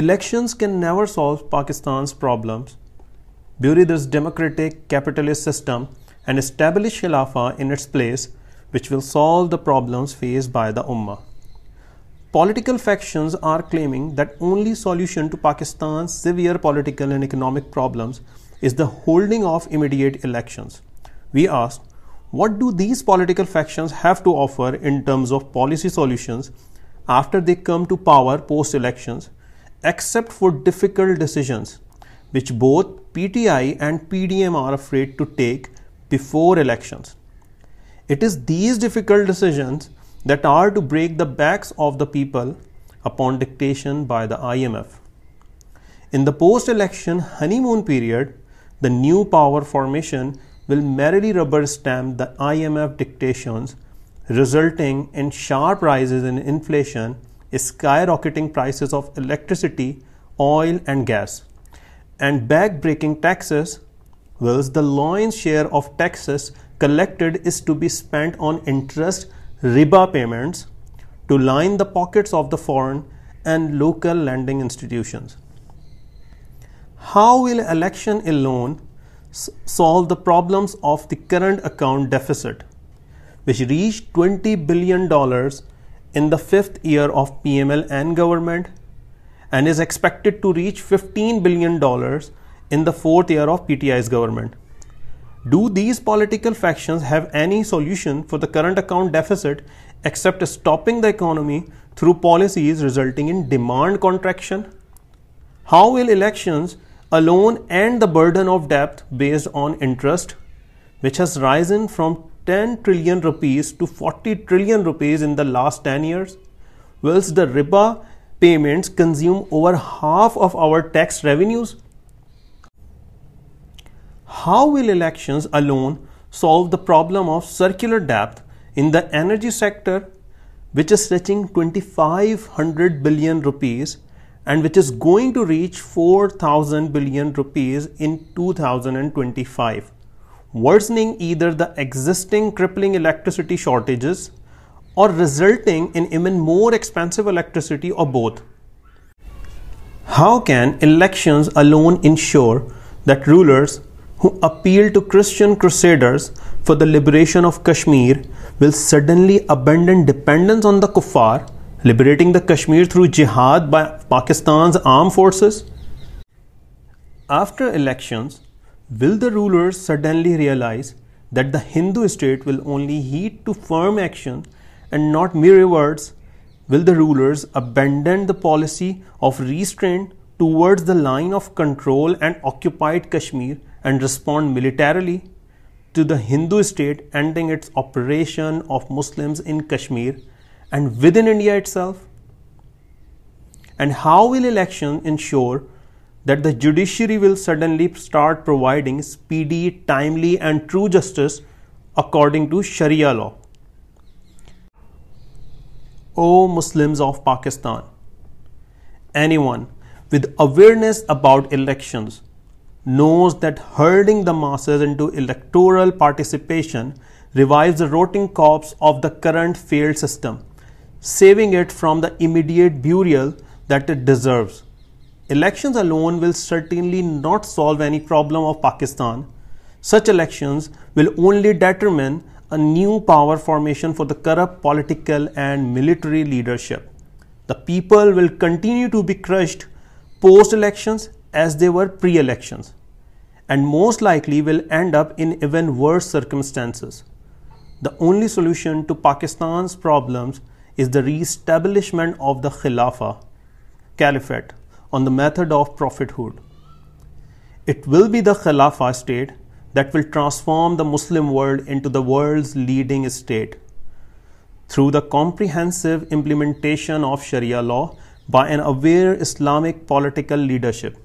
Elections can never solve Pakistan's problems. Bury this democratic capitalist system and establish Khilafah in its place, which will solve the problems faced by the Ummah. Political factions are claiming that only solution to Pakistan's severe political and economic problems is the holding of immediate elections. We ask, what do these political factions have to offer in terms of policy solutions after they come to power post-elections, except for difficult decisions, which both PTI and PDM are afraid to take before elections. It is these difficult decisions that are to break the backs of the people upon dictation by the IMF. In the post-election honeymoon period, the new power formation will merely rubber stamp the IMF dictations, resulting in sharp rises in inflation skyrocketing prices of electricity, oil and gas, and back-breaking taxes, whilst the lion's share of taxes collected is to be spent on interest riba payments to line the pockets of the foreign and local lending institutions. How will election alone solve the problems of the current account deficit, which reached $20 billion in the 5th year of PML and government, and is expected to reach $15 billion in the 4th year of PTI's government. Do these political factions have any solution for the current account deficit except stopping the economy through policies resulting in demand contraction? How will elections alone end the burden of debt based on interest, which has risen from 10 trillion rupees to 40 trillion rupees in the last 10 years, whilst the riba payments consume over half of our tax revenues. How will elections alone solve the problem of circular debt in the energy sector, which is reaching 2500 billion rupees and which is going to reach 4000 billion rupees in 2025? worsening either the existing crippling electricity shortages or resulting in even more expensive electricity, or both. How can elections alone ensure that rulers who appeal to Christian crusaders for the liberation of Kashmir will suddenly abandon dependence on the kuffar, liberating the Kashmir through jihad by Pakistan's armed forces? After elections, Will the rulers suddenly realize that the Hindu state will only heed to firm action and not mere words? Will the rulers abandon the policy of restraint towards the line of control and occupied Kashmir and respond militarily to the Hindu state ending its operation of Muslims in Kashmir and within India itself? And how will election ensure that the judiciary will suddenly start providing speedy, timely, and true justice according to Sharia law. O Muslims of Pakistan, anyone with awareness about elections knows that herding the masses into electoral participation revives the rotting corpse of the current failed system, saving it from the immediate burial that it deserves. Elections alone will certainly not solve any problem of Pakistan. Such elections will only determine a new power formation for the corrupt political and military leadership. The people will continue to be crushed post-elections as they were pre-elections, and most likely will end up in even worse circumstances. The only solution to Pakistan's problems is the re-establishment of the Khilafah, Caliphate on the method of prophethood. It will be the Khilafah state that will transform the Muslim world into the world's leading state through the comprehensive implementation of Sharia law by an aware Islamic political leadership.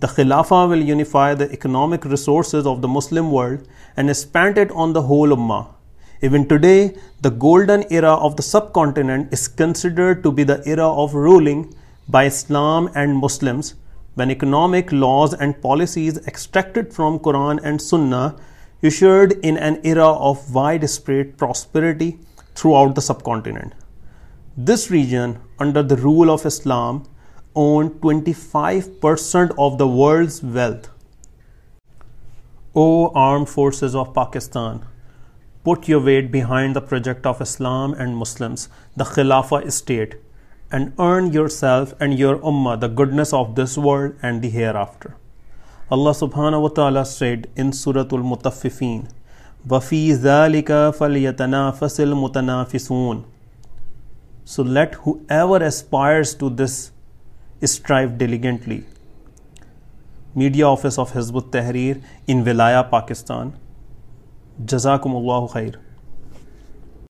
The Khilafah will unify the economic resources of the Muslim world and expand it on the whole Ummah. Even today, the golden era of the subcontinent is considered to be the era of ruling by Islam and Muslims when economic laws and policies extracted from Quran and Sunnah ushered in an era of widespread prosperity throughout the subcontinent. This region, under the rule of Islam, owned 25% of the world's wealth. O Armed Forces of Pakistan, put your weight behind the project of Islam and Muslims, the Khilafah State, and earn yourself and your عما the goodness of this world and the hair after اللہ سبحان و تعالیٰ said in صورۃۃ المطفین وفی فلی فل متنافسون so let whoever aspires to this strive diligently media office of حزب ال تحریر ان ولایا پاکستان جزاکم اللہ خیر